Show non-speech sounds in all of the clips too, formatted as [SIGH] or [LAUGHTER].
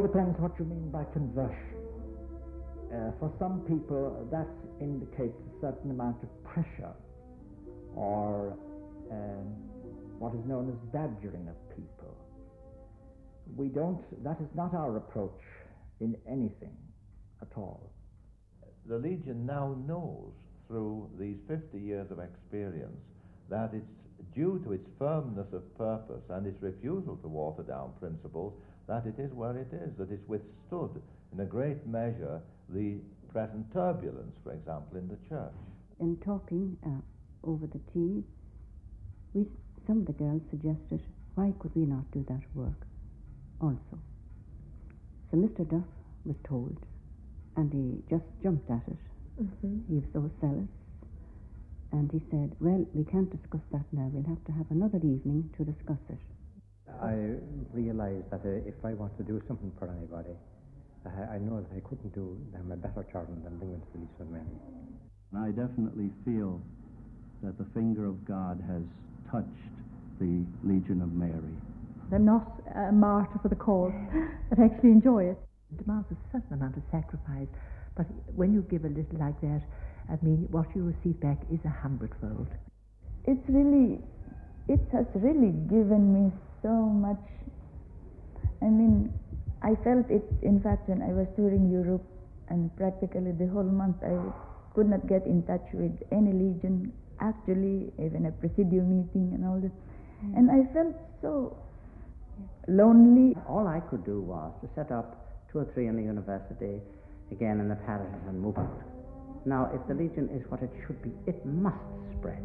all depends what you mean by conversion. Uh, for some people, that indicates a certain amount of pressure or um, what is known as badgering of people. We don't, that is not our approach in anything at all. The Legion now knows through these 50 years of experience that it's due to its firmness of purpose and its refusal to water down principles that it is where it is, that it's withstood in a great measure the present turbulence, for example, in the church. In talking uh, over the tea, we, some of the girls suggested, why could we not do that work also? So Mr. Duff was told, and he just jumped at it. Mm-hmm. He was so zealous. And he said, well, we can't discuss that now. We'll have to have another evening to discuss it. I realised that uh, if I want to do something for anybody, I, I know that I couldn't do them a better job than bring them to the Legion of Mary. And I definitely feel that the finger of God has touched the Legion of Mary. I'm not a martyr for the cause, but actually enjoy it. It demands a certain amount of sacrifice, but when you give a little like that, I mean, what you receive back is a hundredfold. It's really, it has really given me so much. I mean, I felt it, in fact, when I was touring Europe, and practically the whole month I could not get in touch with any legion, actually, even a presidium meeting and all this. Mm. And I felt so lonely. All I could do was to set up two or three in the university, again in the parish, and move out. Now, if the Legion is what it should be, it must spread.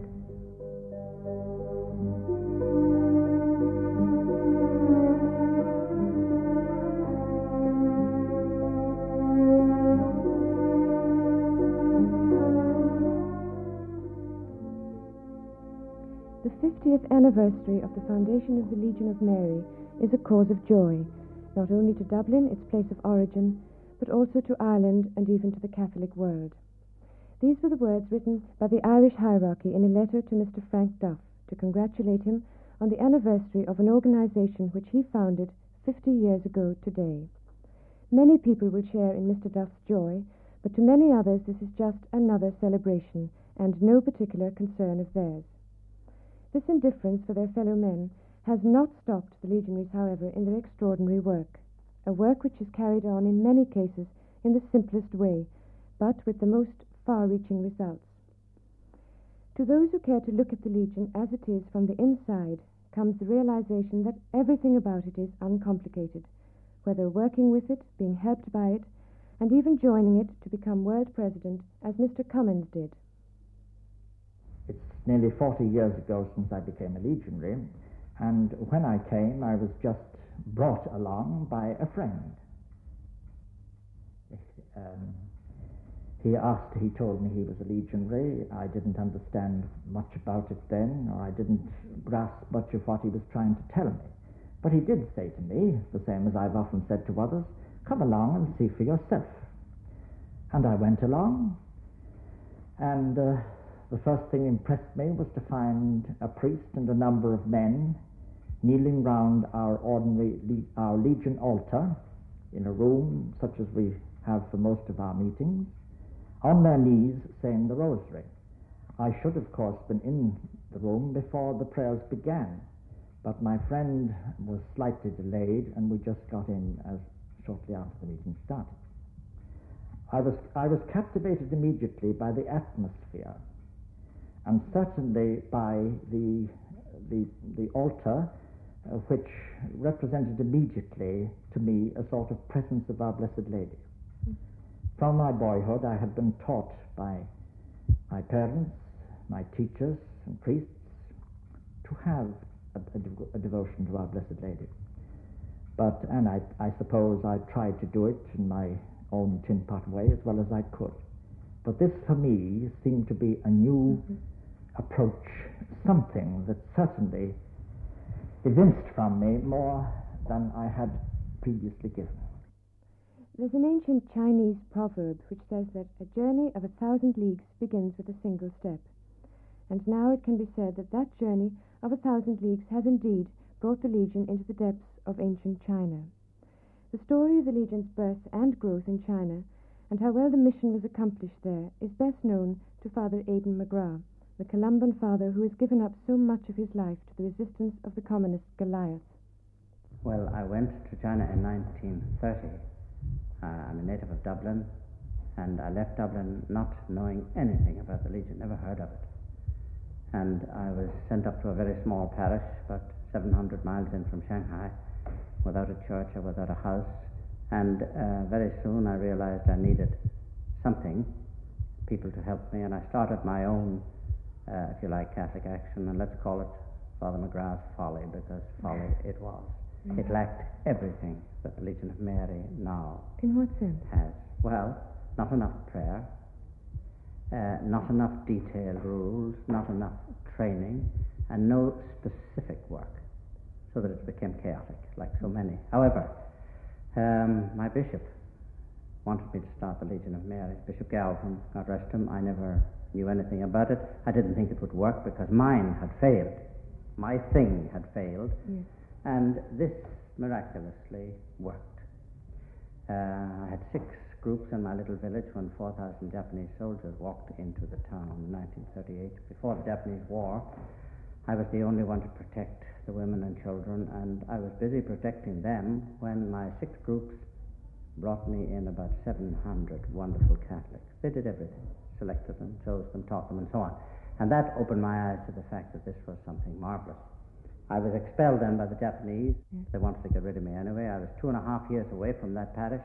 50th anniversary of the foundation of the Legion of Mary is a cause of joy, not only to Dublin, its place of origin, but also to Ireland and even to the Catholic world. These were the words written by the Irish hierarchy in a letter to Mr. Frank Duff to congratulate him on the anniversary of an organization which he founded 50 years ago today. Many people will share in Mr. Duff's joy, but to many others this is just another celebration and no particular concern of theirs. This indifference for their fellow men has not stopped the legionaries, however, in their extraordinary work, a work which is carried on in many cases in the simplest way, but with the most far reaching results. To those who care to look at the Legion as it is from the inside comes the realization that everything about it is uncomplicated, whether working with it, being helped by it, and even joining it to become world president, as Mr. Cummins did. Nearly 40 years ago since I became a legionary, and when I came, I was just brought along by a friend. Um, he asked, he told me he was a legionary. I didn't understand much about it then, or I didn't grasp much of what he was trying to tell me. But he did say to me, the same as I've often said to others, come along and see for yourself. And I went along, and uh, the first thing impressed me was to find a priest and a number of men kneeling round our ordinary our legion altar in a room such as we have for most of our meetings, on their knees saying the rosary. I should, of course, been in the room before the prayers began, but my friend was slightly delayed, and we just got in as shortly after the meeting started. I was I was captivated immediately by the atmosphere, and certainly by the the the altar uh, which represented immediately to me a sort of presence of Our Blessed Lady. From my boyhood, I had been taught by my parents, my teachers, and priests to have a, a, dev- a devotion to Our Blessed Lady. But, and I, I suppose I tried to do it in my own tin pot way as well as I could. But this, for me, seemed to be a new approach, something that certainly evinced from me more than I had previously given. There's an ancient Chinese proverb which says that a journey of a thousand leagues begins with a single step. And now it can be said that that journey of a thousand leagues has indeed brought the Legion into the depths of ancient China. The story of the Legion's birth and growth in China and how well the mission was accomplished there is best known to Father Aidan McGrath, the Columban father who has given up so much of his life to the resistance of the communist Goliath. Well, I went to China in 1930. Uh, I'm a native of Dublin, and I left Dublin not knowing anything about the Legion, never heard of it. And I was sent up to a very small parish, about 700 miles in from Shanghai, without a church or without a house. And uh, very soon I realized I needed something, people to help me, and I started my own, uh, if you like, Catholic action, and let's call it Father McGrath's folly, because folly it was. It lacked everything that the Legion of Mary now In what sense? has. Well, not enough prayer, uh, not enough detailed rules, not enough training, and no specific work, so that it became chaotic, like so many. However, um, my bishop wanted me to start the Legion of Mary. Bishop Galvin, God rest him, I never knew anything about it. I didn't think it would work because mine had failed. My thing had failed. Yes. And this miraculously worked. Uh, I had six groups in my little village when 4,000 Japanese soldiers walked into the town in 1938. Before the Japanese War, I was the only one to protect the women and children, and I was busy protecting them when my six groups brought me in about 700 wonderful Catholics. They did everything selected them, chose them, taught them, and so on. And that opened my eyes to the fact that this was something marvelous. I was expelled then by the Japanese. They wanted to get rid of me anyway. I was two and a half years away from that parish.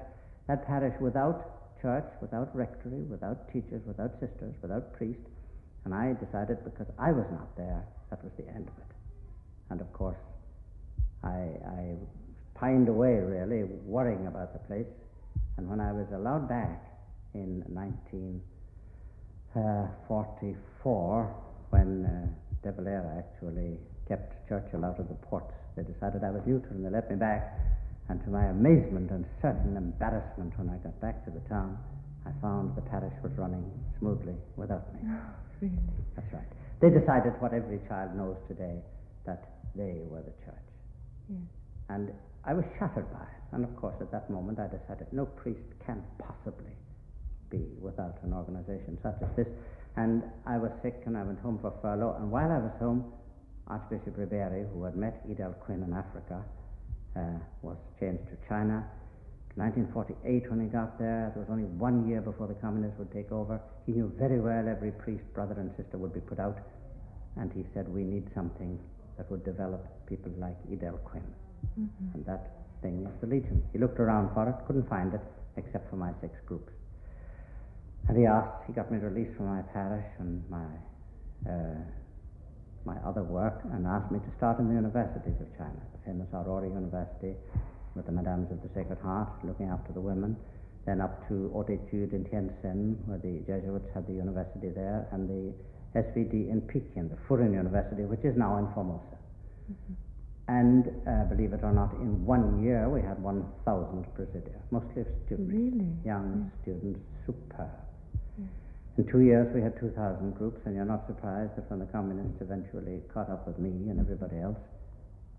That parish without church, without rectory, without teachers, without sisters, without priest. And I decided because I was not there, that was the end of it. And of course, I, I pined away really, worrying about the place. And when I was allowed back in 1944, when uh, De Valera actually kept Churchill out of the ports, they decided I was neutral and they let me back. And to my amazement and certain embarrassment when I got back to the town, I found the parish was running smoothly without me. Really? That's right. They decided what every child knows today that they were the church. Yes. And I was shattered by it. And of course, at that moment, I decided no priest can possibly be without an organization such as this. And I was sick and I went home for furlough. And while I was home, Archbishop Riberi, who had met Edel Quinn in Africa, uh, was changed to China. 1948, when he got there, there was only one year before the communists would take over. He knew very well every priest, brother, and sister would be put out. And he said, We need something that would develop people like Edel Quinn. Mm-hmm. And that thing is the Legion. He looked around for it, couldn't find it, except for my six groups. And he asked, he got me released from my parish and my, uh, my other work and asked me to start in the universities of China, the famous Aurora University with the Madames of the Sacred Heart looking after the women, then up to Haute Etude in Tientsin, where the Jesuits had the university there, and the SVD in Peking, the Furin University, which is now in Formosa. And uh, believe it or not, in one year we had 1,000 presidia, mostly of students, Really? young students, superb. In two years we had 2,000 groups, and you're not surprised that when the communists eventually caught up with me and everybody else,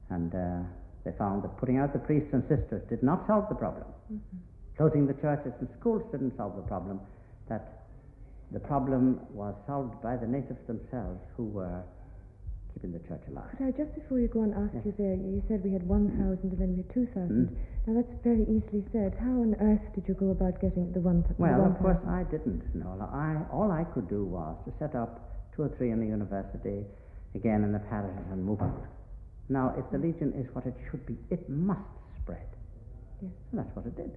and uh, they found that putting out the priests and sisters did not solve the problem. Closing the churches and schools didn't solve the problem. That the problem was solved by the natives themselves who were keeping the church alive. Could I, just before you go on, ask Yes. you there, you said we had 1,000 and then we had 2,000. Mm. Now that's very easily said. How on earth did you go about getting the one? the Well, of 1,000? course, I didn't know. I, all I could do was to set up two or three in the university, again in the parishes, and move out. Now, if the Legion is what it should be, it must spread. Yes. And that's what it did.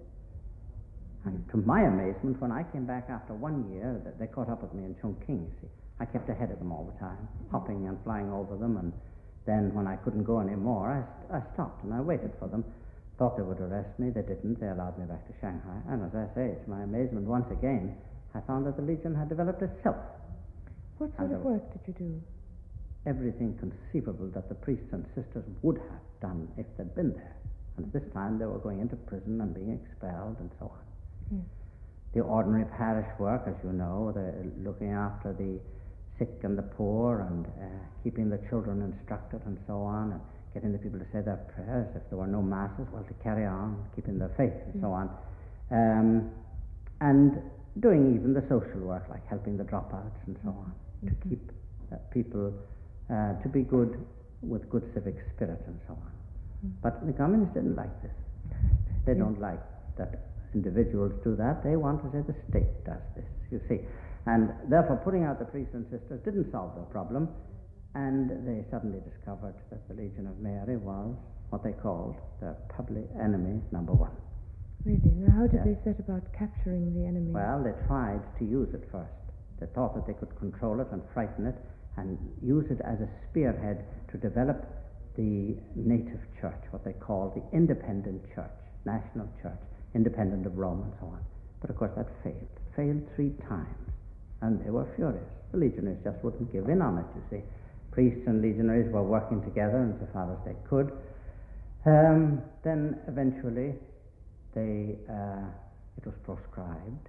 And to my amazement, when I came back after one year, they caught up with me in Chongqing, you see. I kept ahead of them all the time, hopping and flying over them, and then when I couldn't go any more, I, I stopped and I waited for them. Thought they would arrest me, they didn't. They allowed me back to Shanghai. And as I say, to my amazement, once again, I found that the Legion had developed itself. What sort of work did you do? Everything conceivable that the priests and sisters would have done if they'd been there. And at this time, they were going into prison and being expelled and so on. Yes. the ordinary parish work, as you know, the looking after the sick and the poor and uh, keeping the children instructed and so on, and getting the people to say their prayers. If there were no masses, well, to carry on, keeping their faith, and so on. Um, and doing even the social work, like helping the dropouts and so on, to keep uh, people uh, to be good with good civic spirit and so on. But the communists didn't like this. [LAUGHS] They don't like that individuals do that. They want to say the state does this, you see. And therefore, putting out the priests and sisters didn't solve the problem. And they suddenly discovered that the Legion of Mary was what they called the public enemy number one. Really? Now, how did Yes. they set about capturing the enemy? Well, they tried to use it first. They thought that they could control it and frighten it and use it as a spearhead to develop the native church, what they call the independent church, national church, independent of Rome and so on. But of course, that failed. Failed three times. And they were furious. The legionaries just wouldn't give in on it, you see. Priests and legionaries were working together insofar as they could. Um, then eventually, they, uh, it was proscribed.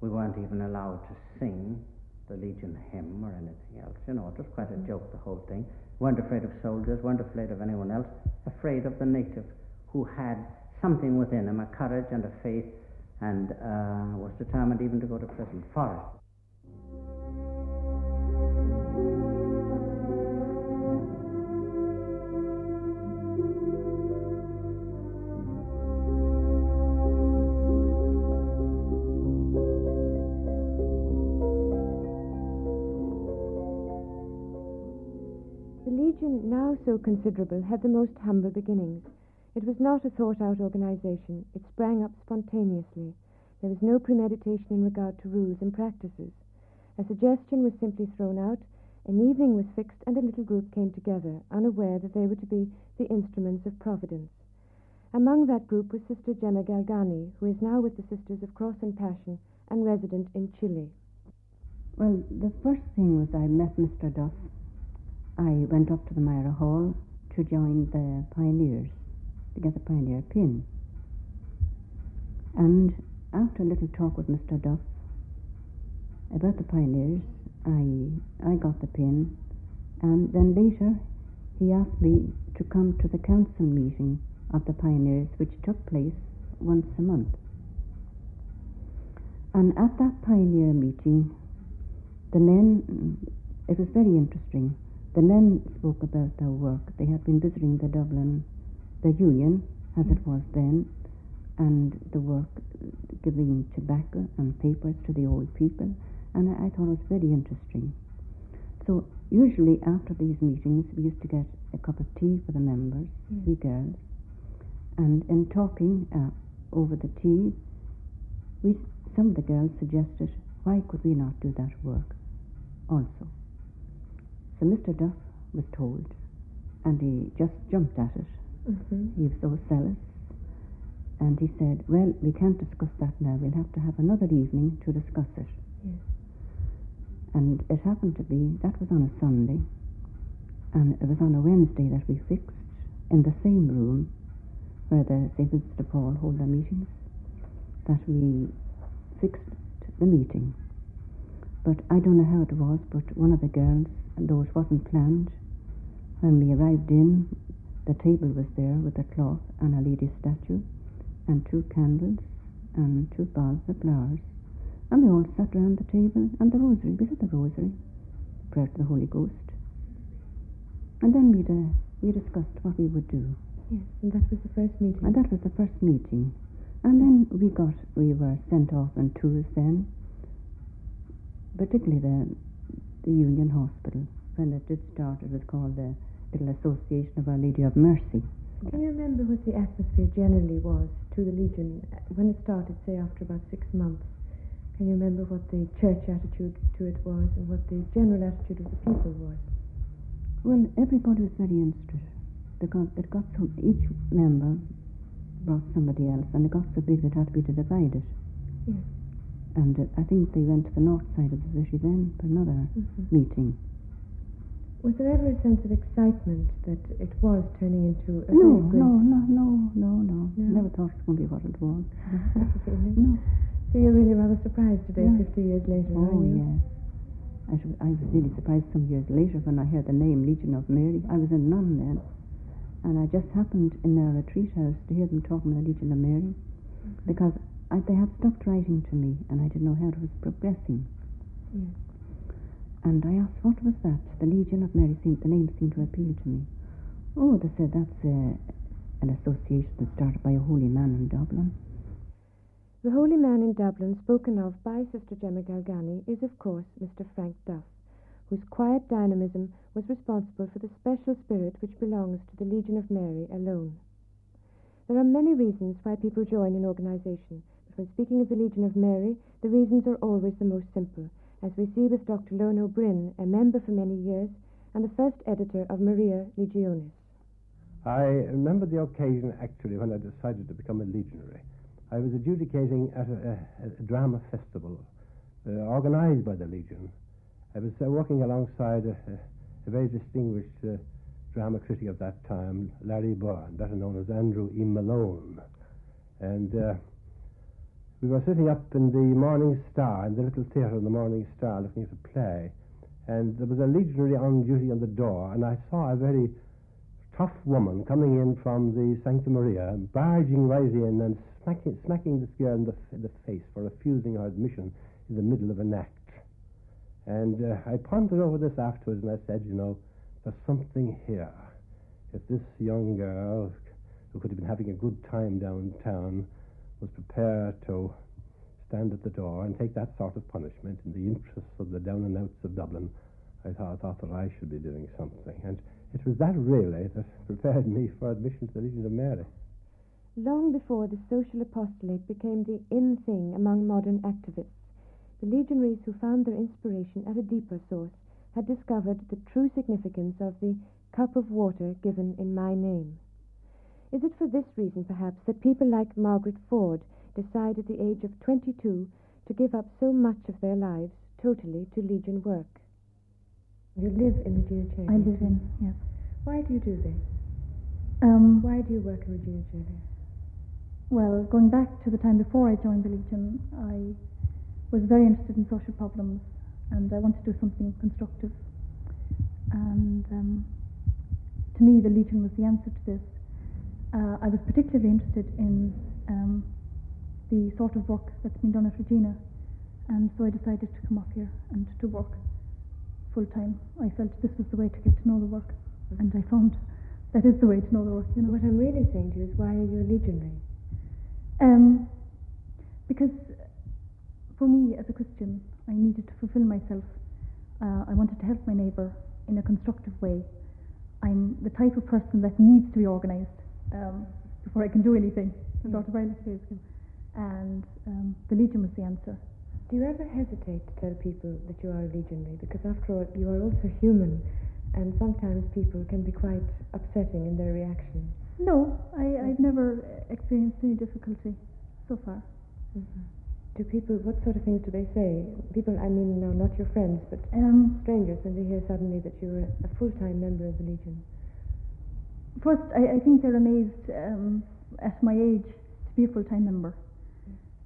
We weren't even allowed to sing the Legion hymn or anything else. You know, it was quite a joke, the whole thing. weren't afraid of soldiers, weren't afraid of anyone else, afraid of the native who had something within him, a courage and a faith, and uh, was determined even to go to prison for it. The Legion, now so considerable, had the most humble beginnings. It was not a thought out organization. It sprang up spontaneously. There was no premeditation in regard to rules and practices. A suggestion was simply thrown out, an evening was fixed, and a little group came together, unaware that they were to be the instruments of Providence. Among that group was Sister Gemma Galgani, who is now with the Sisters of Cross and Passion and resident in Chile. Well, the first thing was I met Mr. Duff. I went up to the Myra Hall to join the pioneers, to get the pioneer pin. And after a little talk with Mr. Duff about the pioneers, I, I got the pin. And then later, he asked me to come to the council meeting of the pioneers, which took place once a month. And at that pioneer meeting, the men, it was very interesting. The men spoke about their work. They had been visiting the Dublin, the Union, as it was then, and the work giving tobacco and papers to the old people, and I, I thought it was very interesting. So usually after these meetings, we used to get a cup of tea for the members, we girls, and in talking uh, over the tea, we some of the girls suggested, why could we not do that work also? So Mr. Duff was told, and he just jumped at it. Mm-hmm. He was so zealous. And he said, Well, we can't discuss that now. We'll have to have another evening to discuss it. Yes. And it happened to be, that was on a Sunday, and it was on a Wednesday that we fixed in the same room where the St. Vincent de Paul hold their meetings, that we fixed the meeting. But I don't know how it was, but one of the girls, and though it wasn't planned, when we arrived in, the table was there with a cloth and a lady statue, and two candles, and two bowls of flowers. And they all sat round the table, and the rosary, we said the rosary, prayer to the Holy Ghost. And then we uh, we discussed what we would do. Yes, and that was the first meeting. And that was the first meeting. And then we got, we were sent off on tours then, particularly the, the Union Hospital. When it did start, it was called the Little Association of Our Lady of Mercy. Can you remember what the atmosphere generally was to the Legion uh, when it started, say, after about six months? Can you remember what the church attitude to it was and what the general attitude of the people was? Well, everybody was very interested because it got so, each member brought somebody else, and it got so big that it had to be divided. Yes. And uh, I think they went to the north side of the city then for another Mhm. meeting. Was there ever a sense of excitement that it was turning into a No, very no, no, no, no, no. No? Never thought it was going to be what it was. [LAUGHS] No. So you're really rather surprised today, Yeah. 50 years later, Oh, are you? yes. I, sh- I was really surprised some years later when I heard the name Legion of Mary. I was a nun then, and I just happened in their retreat house to hear them talking about the Legion of Mary mm-hmm. because I, they had stopped writing to me and I didn't know how it was progressing. Yes. And I asked, what was that? The Legion of Mary seemed, the name seemed to appeal to me. Oh, they said that's uh, an association that started by a holy man in Dublin. The holy man in Dublin, spoken of by Sister Gemma Galgani, is of course Mr. Frank Duff, whose quiet dynamism was responsible for the special spirit which belongs to the Legion of Mary alone. There are many reasons why people join an organization, but when speaking of the Legion of Mary, the reasons are always the most simple, as we see with Dr. León Ó Broin, a member for many years and the first editor of Maria Legionis. I remember the occasion actually when I decided to become a legionary. I was adjudicating at a, a, a drama festival uh, organized by the Legion. I was uh, alongside a, a very distinguished uh, drama critic of that time, Larry Byrne, better known as Andrew E. Malone. And uh, we were sitting up in the Morning Star, in the little theatre in the Morning Star, looking at a play. And there was a legionary on duty on the door, and I saw a very tough woman coming in from the Sancta Maria, barging right in and smacking, smacking this girl in the, in the face for refusing her admission in the middle of an act. And uh, I pondered over this afterwards, and I said, you know, there's something here. If this young girl, who could have been having a good time downtown, was prepared to stand at the door and take that sort of punishment in the interests of the down and outs of Dublin, I thought, thought that I should be doing something. And it was that really that [LAUGHS] prepared me for admission to the Legion of Mary. Long before the social apostolate became the in thing among modern activists, the legionaries who found their inspiration at a deeper source had discovered the true significance of the cup of water given in my name. Is it for this reason, perhaps, that people like Margaret Ford decide at the age of 22 to give up so much of their lives totally to Legion work? You live in Regina Coeli. I live in, yes. Why do you do this? Um, Why do you work in Regina Coeli? Well, going back to the time before I joined the Legion, I was very interested in social problems and I wanted to do something constructive. And um, to me, the Legion was the answer to this. Uh, I was particularly interested in um, the sort of work that's been done at Regina, and so I decided to come up here and to work full time. I felt this was the way to get to know the work, and I found that is the way to know the work. You know. What I'm really saying to you is, why are you a legionary? Um, because for me, as a Christian, I needed to fulfill myself. Uh, I wanted to help my neighbour in a constructive way. I'm the type of person that needs to be organised um, before I can do anything. Mm. Dr. Violet and um, the Legion was the answer. Do you ever hesitate to tell people that you are a legionary? Because after all, you are also human, and sometimes people can be quite upsetting in their reaction. No, I, I've never experienced any difficulty so far. Mm-hmm. Do people, what sort of things do they say? People, I mean, no, not your friends, but Um, strangers, when they hear suddenly that you're a full-time member of the Legion. First, I, I think they're amazed um, at my age to be a full time member.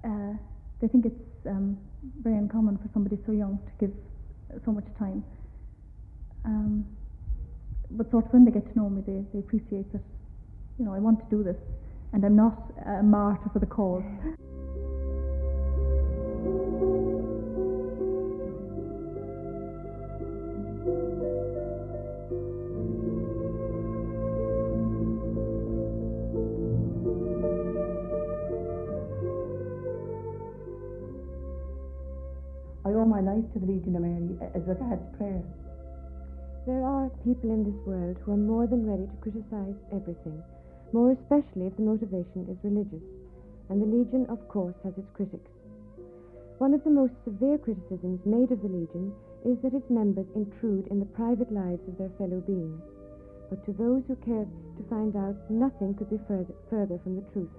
Uh, they think it's um, very uncommon for somebody so young to give so much time. Um, but sort of when they get to know me, they, they appreciate that, you know, I want to do this and I'm not a martyr for the cause. My life to the Legion of Mary as regards prayer. There are people in this world who are more than ready to criticize everything, more especially if the motivation is religious, and the Legion, of course, has its critics. One of the most severe criticisms made of the Legion is that its members intrude in the private lives of their fellow beings. But to those who care to find out, nothing could be further, further from the truth.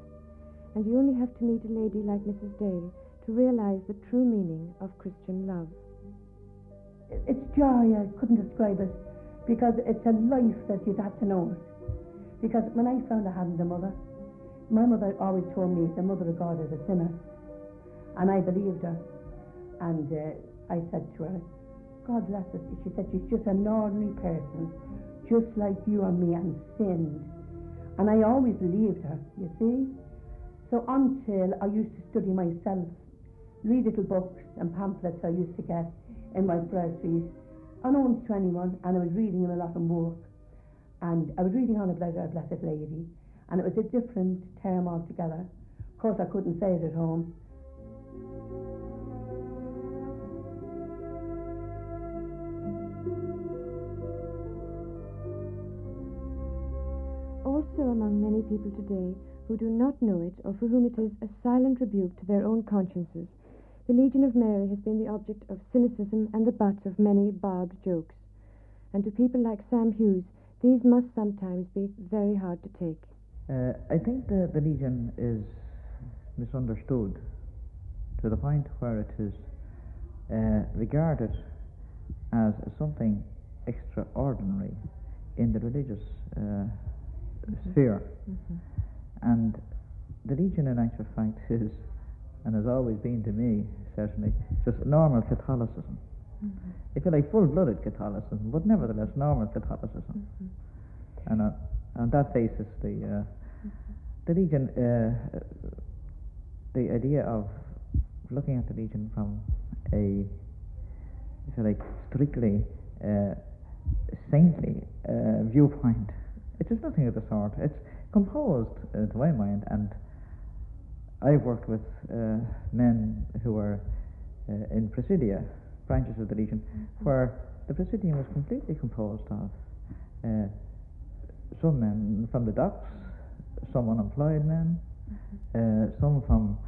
And you only have to meet a lady like Mrs. Dale to realize the true meaning of Christian love. It's joy, I couldn't describe it, because it's a life that you'd have to know. Because when I found I hadn't a mother, my mother always told me the mother of God is a sinner. And I believed her. And uh, I said to her, God bless her, she said she's just an ordinary person, just like you and me, and sinned. And I always believed her, you see. So until I used to study myself, read little books and pamphlets I used to get in my groceries, unknown to anyone, and I was reading them a lot in work. And I was reading on about our Blessed Lady, and it was a different term altogether. Of course, I couldn't say it at home. Also, among many people today who do not know it or for whom it is a silent rebuke to their own consciences, the Legion of Mary has been the object of cynicism and the butt of many barbed jokes. And to people like Sam Hughes, these must sometimes be very hard to take. Uh, I think the, the Legion is misunderstood to the point where it is uh, regarded as something extraordinary in the religious uh, sphere. Mm-hmm. And the Legion, in actual fact, [LAUGHS] is, and has always been to me, certainly, just normal Catholicism. Mm-hmm. If you like, full blooded Catholicism, but nevertheless normal Catholicism. Mm-hmm. And on, on that basis, the, uh, the Legion, uh, the idea of looking at the Legion from a, if you like, strictly uh, saintly uh, viewpoint, it is just nothing of the sort. It's composed, uh, to my mind, and I've worked with uh, men who were uh, in Presidia, branches of the Legion, where the Presidium was completely composed of uh, some men from the docks, some unemployed men, uh, some from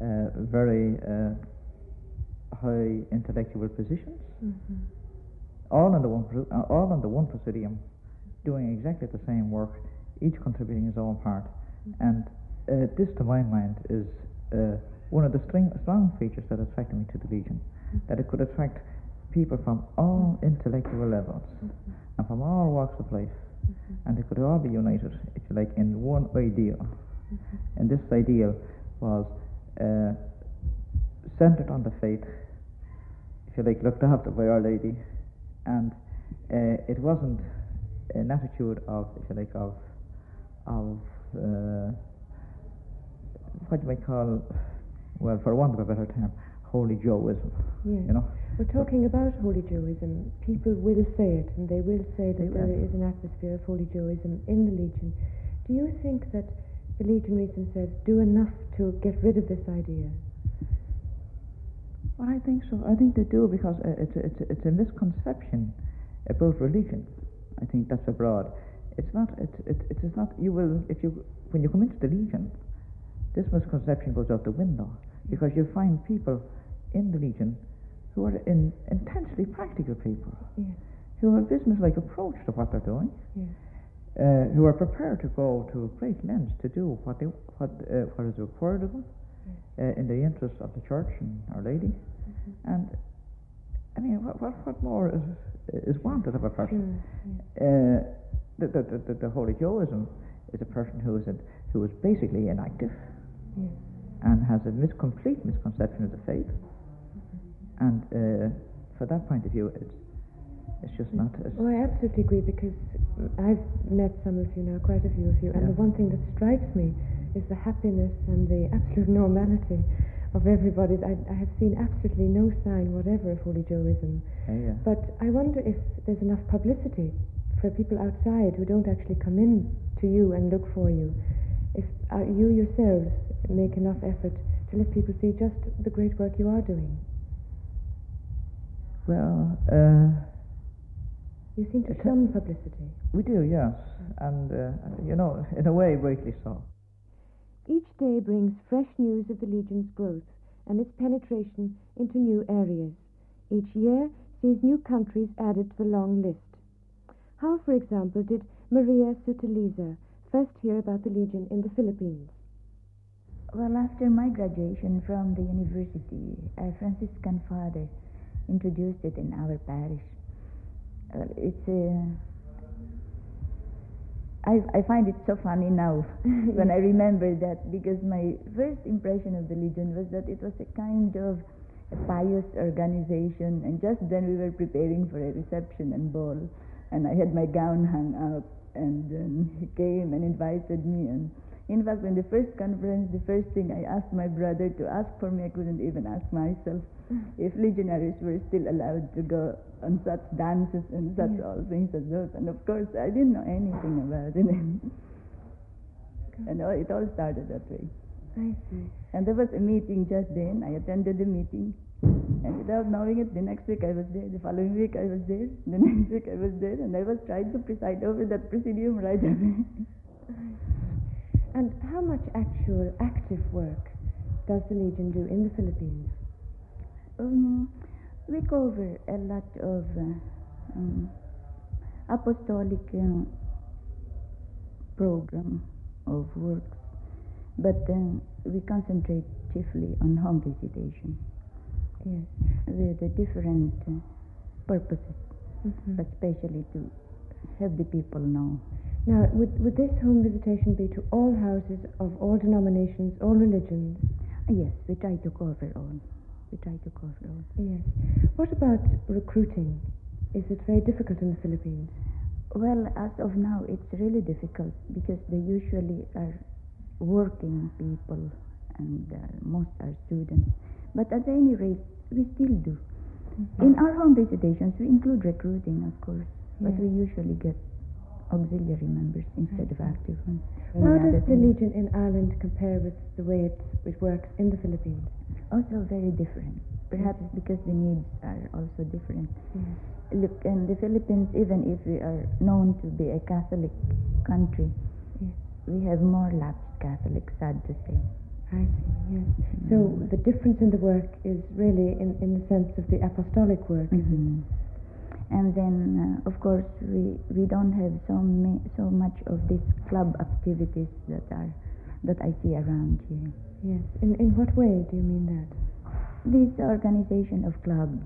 uh, very uh, high intellectual positions, Mm-hmm. all in the one uh, all in the one presidium, doing exactly the same work, each contributing his own part. And uh, this, to my mind, is uh, one of the string, strong features that attracted me to the Legion, that it could attract people from all intellectual levels and from all walks of life, and they could all be united, if you like, in one ideal. And this ideal was uh, centered on the faith, if you like, looked after by Our Lady, and uh, it wasn't an attitude of, if you like, of, of uh, what you might call, well, for want of a better term, holy Joeism. Yes. You know, We're talking about Holy Joeism. People will say it, and they will say that there is an atmosphere of Holy Joeism in the Legion. Do you think that the Legion legionaries themselves do enough to get rid of this idea? Well, I think so. I think they do because uh, it's, a, it's, a, it's a misconception about religion. I think that's abroad. It's not. It's, it, it is not. You will if you when you come into the Legion, this misconception goes out the window because you find people in the Legion who are in, intensely practical people Yes. who have a business-like approach to what they're doing. Yes. uh, who are prepared to go to great lengths to do what they what uh, what is required of them uh, in the interest of the church and Our Lady. And I mean, what what, what more is is wanted of a person? Sure. Uh, the, the, the, the, Holy Joeism is a person who is in, who is basically inactive Yes. and has a mis- complete misconception of the faith. And uh, for that point of view, it's it's just not. As, Oh, I absolutely agree because I've met some of you now, quite a few of you, and Yeah. the one thing that strikes me is the happiness and the absolute normality of everybody. I, I have seen absolutely no sign whatever of Holy Joeism. Uh, yeah. But I wonder if there's enough publicity for people outside who don't actually come in to you and look for you. If uh, you yourselves make enough effort to let people see just the great work you are doing. Well, uh, You seem to some publicity. we do, yes, and uh, you know, in a way, rightly so. Each day brings fresh news of the Legion's growth and its penetration into new areas. Each year sees new countries added to the long list. How, for example, did Maria Suteliza first hear about the Legion in the Philippines? Well, after my graduation from the university, a Franciscan father introduced it in our parish. Uh, it's a. I, I find it so funny now [LAUGHS] when I [LAUGHS] remember that because my first impression of the Legion was that it was a kind of pious organization, and just then we were preparing for a reception and ball, and I had my gown hung up, and then he came and invited me, and in fact, in the first conference, the first thing I asked my brother to ask for me, I couldn't even ask myself if legionaries were still allowed to go on such dances and such Yes. all things as those. And of course, I didn't know anything about it. Mm-hmm. [LAUGHS] and all, it all started that way. I see. And there was a meeting just then. I attended the meeting. And without knowing it, the next week I was there. The following week I was there. The [LAUGHS] next week I was there. And I was trying to preside over that presidium right away. And how much actual active work does the Legion do in the Philippines? Um, we cover a lot of uh, um, apostolic uh, program of works, but um, we concentrate chiefly on home visitation Yes. with the different uh, purposes, Mhm. but especially to help the people know. Now, would, would this home visitation be to all houses of all denominations, all religions? Yes, we try to cover all. We try to cover all. Yes. What about recruiting? Is it very difficult in the Philippines? Well, as of now, it's really difficult because they usually are working people and uh, most are students. But at any rate, we still do. In mm-hmm. our home visitations, we include recruiting, of course, but we usually get auxiliary members instead of mm-hmm. active ones. How does the? Legion in Ireland compare with the way it, it works in the Philippines? Also very different. Perhaps mm-hmm. because the needs are also different. Look, in the Philippines, even if we are known to be a Catholic country, Yes. we have more lapsed Catholics, sad to say. I see, yes. So the difference in the work is really in, in the sense of the apostolic work. Mhm. And then, uh, of course, we, we don't have so ma- so much of these club activities that are that I see around here. Yes. In, in what way do you mean that? This organization of clubs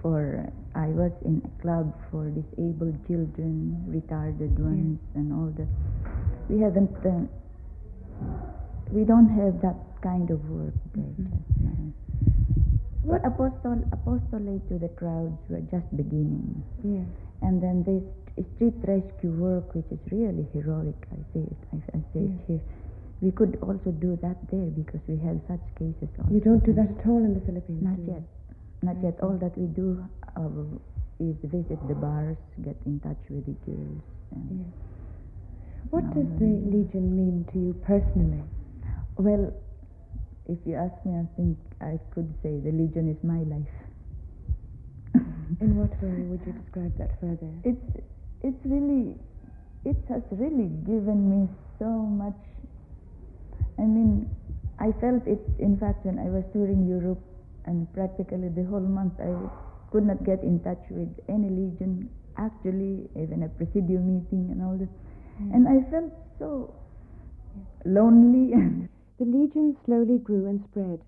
for I was in a club for disabled children, retarded ones, and all that. We haven't. Uh, we don't have that kind of work there Mhm. just now. But apostol, apostolate to the crowds were just beginning. Yes. And then this street rescue work, which is really heroic, I say it, I, I say it here. We could also do that there because we have such cases. Also. You don't do that at all in the Philippines? Not yet. Not yet. All that we do uh, is visit the bars, get in touch with the girls. And Yes. What does the. Legion mean to you personally? Well, if you ask me, I think I could say the Legion is my life. [LAUGHS] In what way would you describe that further? it's it's really it has really given me so much i mean i felt it in fact when i was touring europe and practically the whole month i could not get in touch with any legion actually even a presidium meeting and all that mm. and i felt so lonely [LAUGHS] and The Legion slowly grew and spread,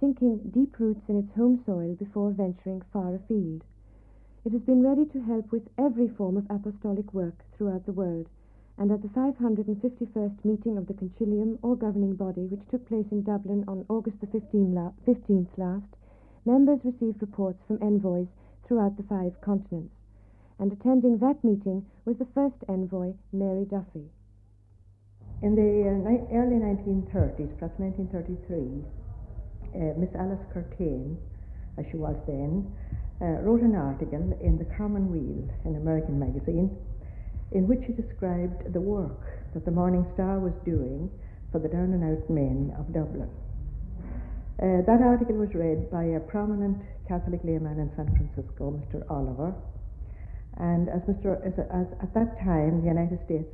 sinking deep roots in its home soil before venturing far afield. It has been ready to help with every form of apostolic work throughout the world, and at the 551st meeting of the Concilium, or governing body, which took place in Dublin on August the 15 la- 15th last, members received reports from envoys throughout the five continents. And attending that meeting was the first envoy, Mary Duffy. In the uh, early 1930s, perhaps 1933, uh, Miss Alice Curtayne, as she was then, uh, wrote an article in the Common Commonweal, an American magazine, in which she described the work that the Morning Star was doing for the down and out men of Dublin. Uh, that article was read by a prominent Catholic layman in San Francisco, Mr. Oliver, and as Mr. As, as at that time, the United States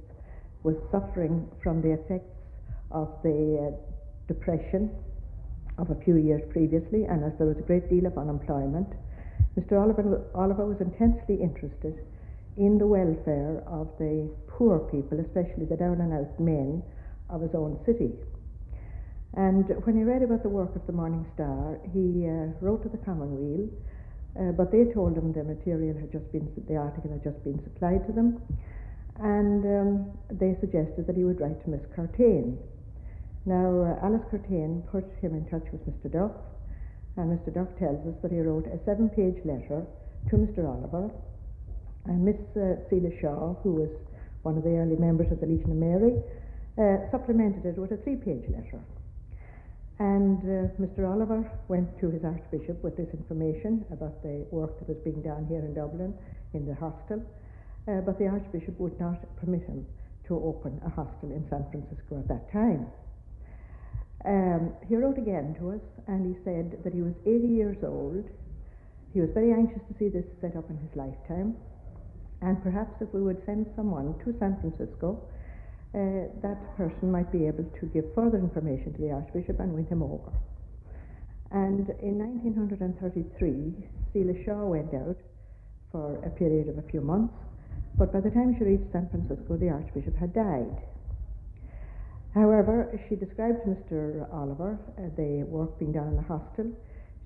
was suffering from the effects of the uh, depression of a few years previously, and as there was a great deal of unemployment, Mr. Oliver, Oliver was intensely interested in the welfare of the poor people, especially the down and out men of his own city. And when he read about the work of the Morning Star, he uh, wrote to the Commonweal, uh, but they told him the material had just been, the article had just been supplied to them, and um, they suggested that he would write to Miss Curtayne. Now, uh, Alice Curtayne put him in touch with Mr. Duff, And Mr. Duff tells us that he wrote a seven page letter to Mr. Oliver, and Miss uh, Celia Shaw, who was one of the early members of the Legion of Mary, uh, supplemented it with a three page letter. And uh, Mr. Oliver went to his Archbishop with this information about the work that was being done here in Dublin in the hostel, uh, but the Archbishop would not permit him to open a hostel in San Francisco at that time. Um, he wrote again to us and he said that he was 80 years old. He was very anxious to see this set up in his lifetime, and perhaps if we would send someone to San Francisco, uh, that person might be able to give further information to the Archbishop and win him over. And in 1933, Celia Shaw went out for a period of a few months, but by the time she reached San Francisco, the Archbishop had died. However, she described Mr. Oliver uh, the work being done in the hostel.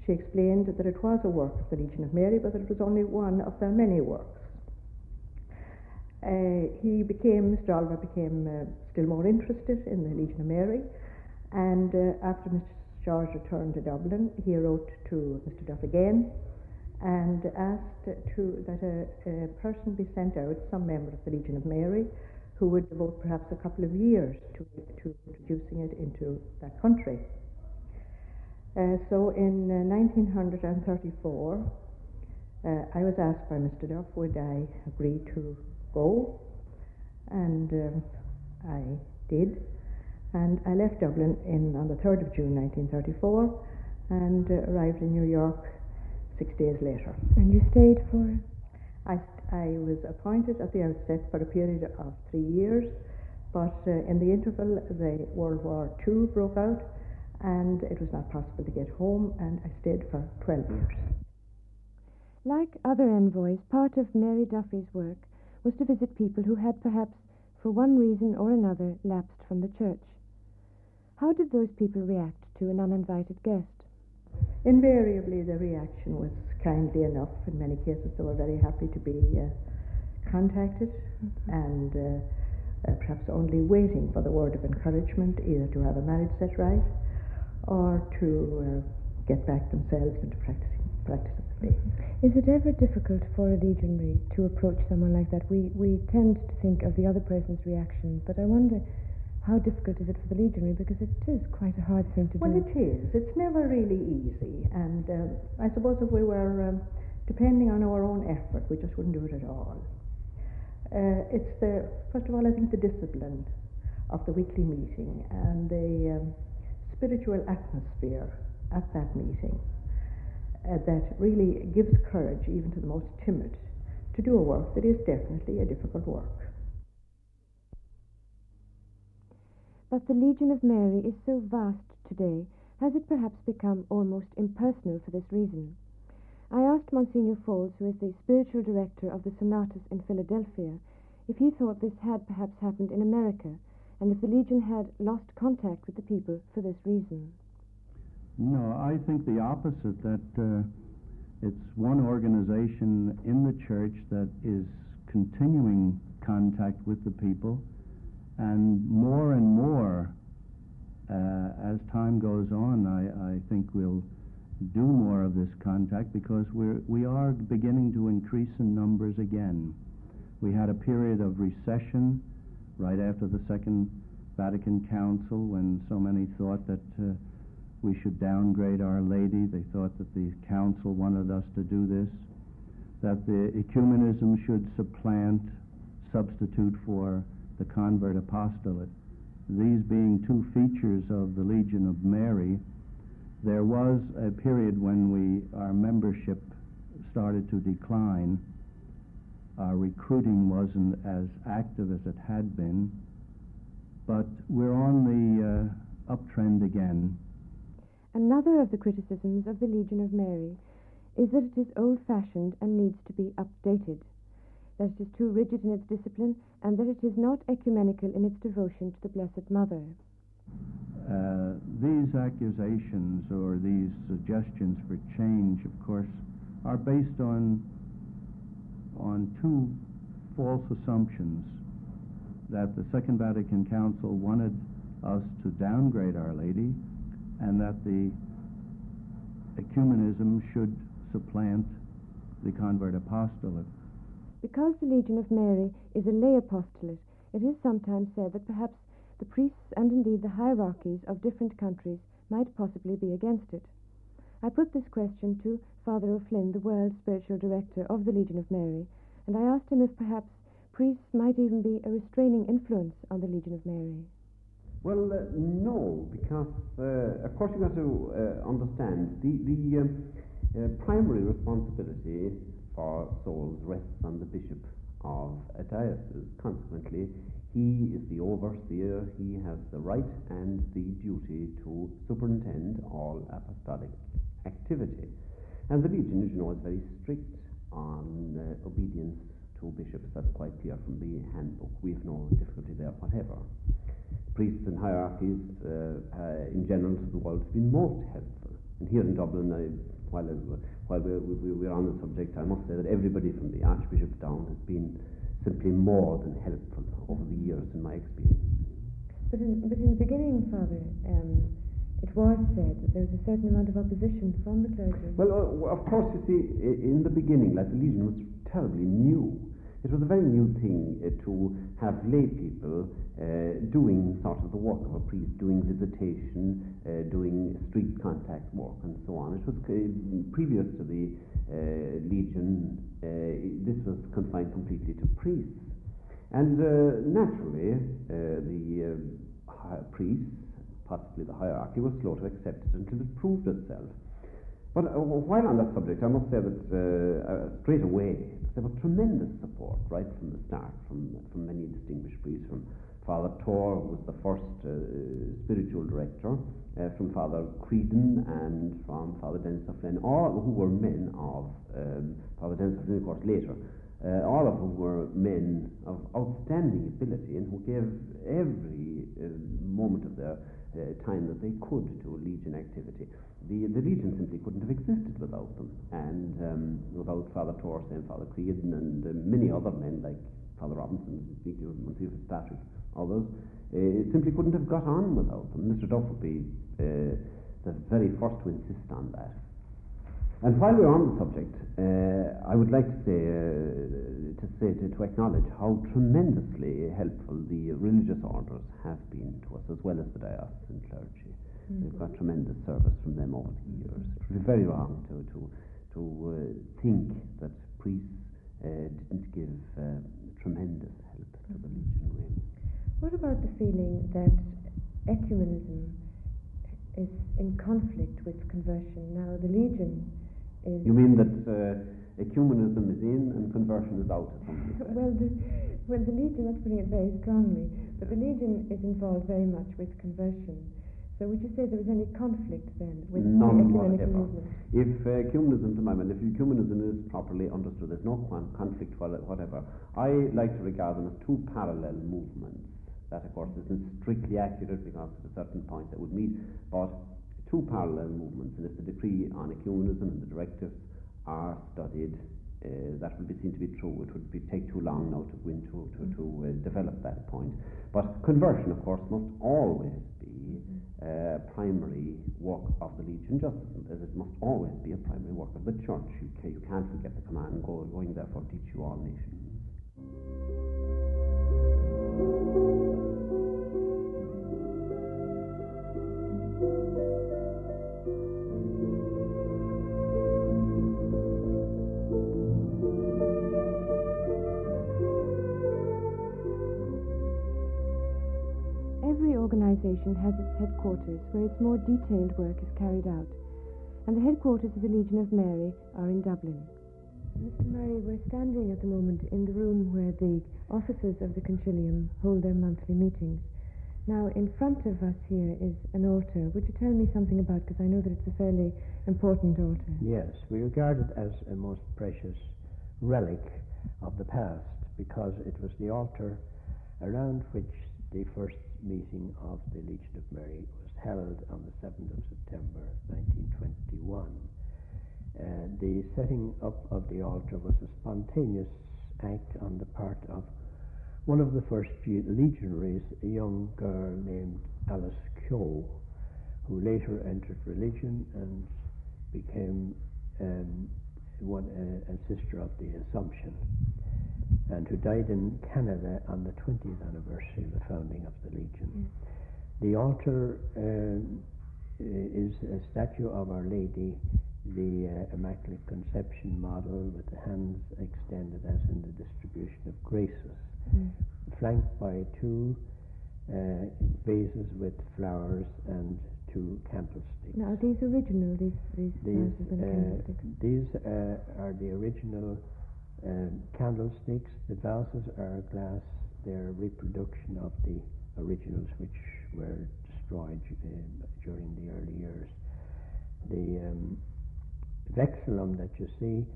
She explained that it was a work of the Legion of Mary, but that it was only one of their many works. Uh, he became, Mr. Oliver became uh, still more interested in the Legion of Mary, and uh, after Mr. Shaw's return to Dublin, he wrote to Mr. Duff again and asked to, that a, a, person be sent out, some member of the Legion of Mary, who would devote perhaps a couple of years to, to introducing it into that country. Uh, so in 1934, uh, I was asked by Mr. Duff would I agree to go, and um, I did. And I left Dublin in, on the 3rd of June 1934 and uh, arrived in New York six days later. And you stayed for? I, I was appointed at the outset for a period of three years, but uh, in the interval, the World War II broke out, and it was not possible to get home, and I stayed for 12 years. Like other envoys, part of Mary Duffy's work was to visit people who had perhaps, for one reason or another, lapsed from the church. How did those people react to an uninvited guest? Invariably, the reaction was kindly enough. In many cases, they were very happy to be uh, contacted mm-hmm. and uh, uh, perhaps only waiting for the word of encouragement, either to have a marriage set right or to uh, get back themselves into practicing practice of the faith. Is it ever difficult for a legionary to approach someone like that? We we tend to think of the other person's reaction, but I wonder how difficult is it for the legionary? Because it is quite a hard thing to well, do. Well, it is. It's never really easy. And uh, I suppose if we were um, depending on our own effort, we just wouldn't do it at all. Uh, it's the, first of all, I think the discipline of the weekly meeting and the um, spiritual atmosphere at that meeting uh, that really gives courage even to the most timid to do a work that is definitely a difficult work. But the Legion of Mary is so vast today, has it perhaps become almost impersonal for this reason? I asked Monsignor Falls, who is the spiritual director of the Senatus in Philadelphia, if he thought this had perhaps happened in America, and if the Legion had lost contact with the people for this reason. No, I think the opposite, that uh, it's one organization in the church that is continuing contact with the people and more and more, uh, as time goes on, I, I think we'll do more of this contact because we're, we are beginning to increase in numbers again. We had a period of recession right after the Second Vatican Council when so many thought that uh, we should downgrade Our Lady. They thought that the Council wanted us to do this, that the ecumenism should supplant, substitute for the convert apostolate. These being two features of the Legion of Mary, there was a period when we our membership started to decline. Our recruiting wasn't as active as it had been, but we're on the uh, uptrend again. Another of the criticisms of the Legion of Mary is that it is old fashioned and needs to be updated that it is too rigid in its discipline, and that it is not ecumenical in its devotion to the Blessed Mother. Uh, these accusations or these suggestions for change, of course, are based on on two false assumptions that the Second Vatican Council wanted us to downgrade Our Lady, and that the ecumenism should supplant the convert apostolate. Because the Legion of Mary is a lay apostolate, it is sometimes said that perhaps the priests and indeed the hierarchies of different countries might possibly be against it. I put this question to Father O'Flynn, the world spiritual director of the Legion of Mary, and I asked him if perhaps priests might even be a restraining influence on the Legion of Mary. Well, uh, no, because uh, of course you've got to uh, understand the, the um, uh, primary responsibility for souls rests on the bishop of a diocese. Consequently, he is the overseer, he has the right and the duty to superintend all apostolic activity. And the Legion, as you know, is very strict on uh, obedience to bishops. That's quite clear from the handbook. We have no difficulty there whatever priests and hierarchies uh, uh, in general to the world have been most helpful. And here in Dublin, I, while, while we're, we're on the subject, I must say that everybody from the Archbishop down has been simply more than helpful over the years in my experience. But in, but in the beginning, Father, um, it was said that there was a certain amount of opposition from the clergy. Well, uh, of course, you see, in the beginning, like the Legion was terribly new. It was a very new thing uh, to have lay people uh, doing sort of the work of a priest, doing visitation, uh, doing street contact work, and so on. It was uh, previous to the uh, Legion, uh, this was confined completely to priests. And naturally, the priests, possibly the hierarchy, was slow to accept it until it proved itself. But while on that subject, I must say that straight away, there was tremendous support right from the start from, from many distinguished priests, from Father Toher, who was the first uh, spiritual director, uh, from Father Creedon and from Father Dennis O'Flynn, all who were men of, um, Father Dennis O'Flynn, of course, later, uh, all of whom were men of outstanding ability and who gave every uh, moment of their uh, time that they could to Legion activity the, the Legion simply couldn't have existed without them. And um, without Father Torse and Father Creedon and uh, many other men like Father Robinson, Monsignor Fitzpatrick, others, uh, it simply couldn't have got on without them. Mr. Duff would be uh, the very first to insist on that. And while we're on the subject, uh, I would like to say, uh, to, say to, to, acknowledge how tremendously helpful the religious orders have been to us, as well as the diocesan clergy. We've got tremendous service from them over the years. It would be very wrong to, to, to uh, think that priests uh, didn't give uh, tremendous help to the Legion Way. What about the feeling that ecumenism is in conflict with conversion? Now, the Legion is. You mean that uh, ecumenism is in and conversion is out? [LAUGHS] well, the, well, the Legion, that's putting it very strongly, but the Legion is involved very much with conversion. So would you say there was any conflict then with None the ecumenical movement? If uh, ecumenism, to my mind, if ecumenism is properly understood, there's no conflict whatever. I like to regard them as two parallel movements. That, of course, isn't strictly accurate because at a certain point they would meet, but two parallel movements. And if the decree on ecumenism and the directives are studied, uh, that would be seen to be true. It would be, take too long now to go into to, to uh, develop that point. But conversion, of course, must always be uh, primary work of the Legion, just as it must always be a primary work of the Church. You, can, you can't forget the command, go, going therefore teach you all nations. Organization has its headquarters where its more detailed work is carried out, and the headquarters of the Legion of Mary are in Dublin. Mr. Murray, we're standing at the moment in the room where the officers of the Concilium hold their monthly meetings. Now, in front of us here is an altar. Would you tell me something about Because I know that it's a fairly important altar. Yes, we regard it as a most precious relic of the past because it was the altar around which the first meeting of the Legion of Mary was held on the 7th of September 1921. Uh, the setting up of the altar was a spontaneous act on the part of one of the first legionaries, a young girl named Alice Keogh, who later entered religion and became um, one, uh, a sister of the Assumption, and who died in Canada on the 20th anniversary of the founding of the Legion. Yes. The altar um, is a statue of Our Lady, the uh, Immaculate Conception model, with the hands extended as in the distribution of graces, Mm. flanked by two uh, vases with flowers and two candlesticks. Now, are these original, these, these, These, uh, these uh, are the original um, candlesticks. The vases are glass. They're a reproduction of the originals, which were destroyed um, during the early years. The um, vexillum that you see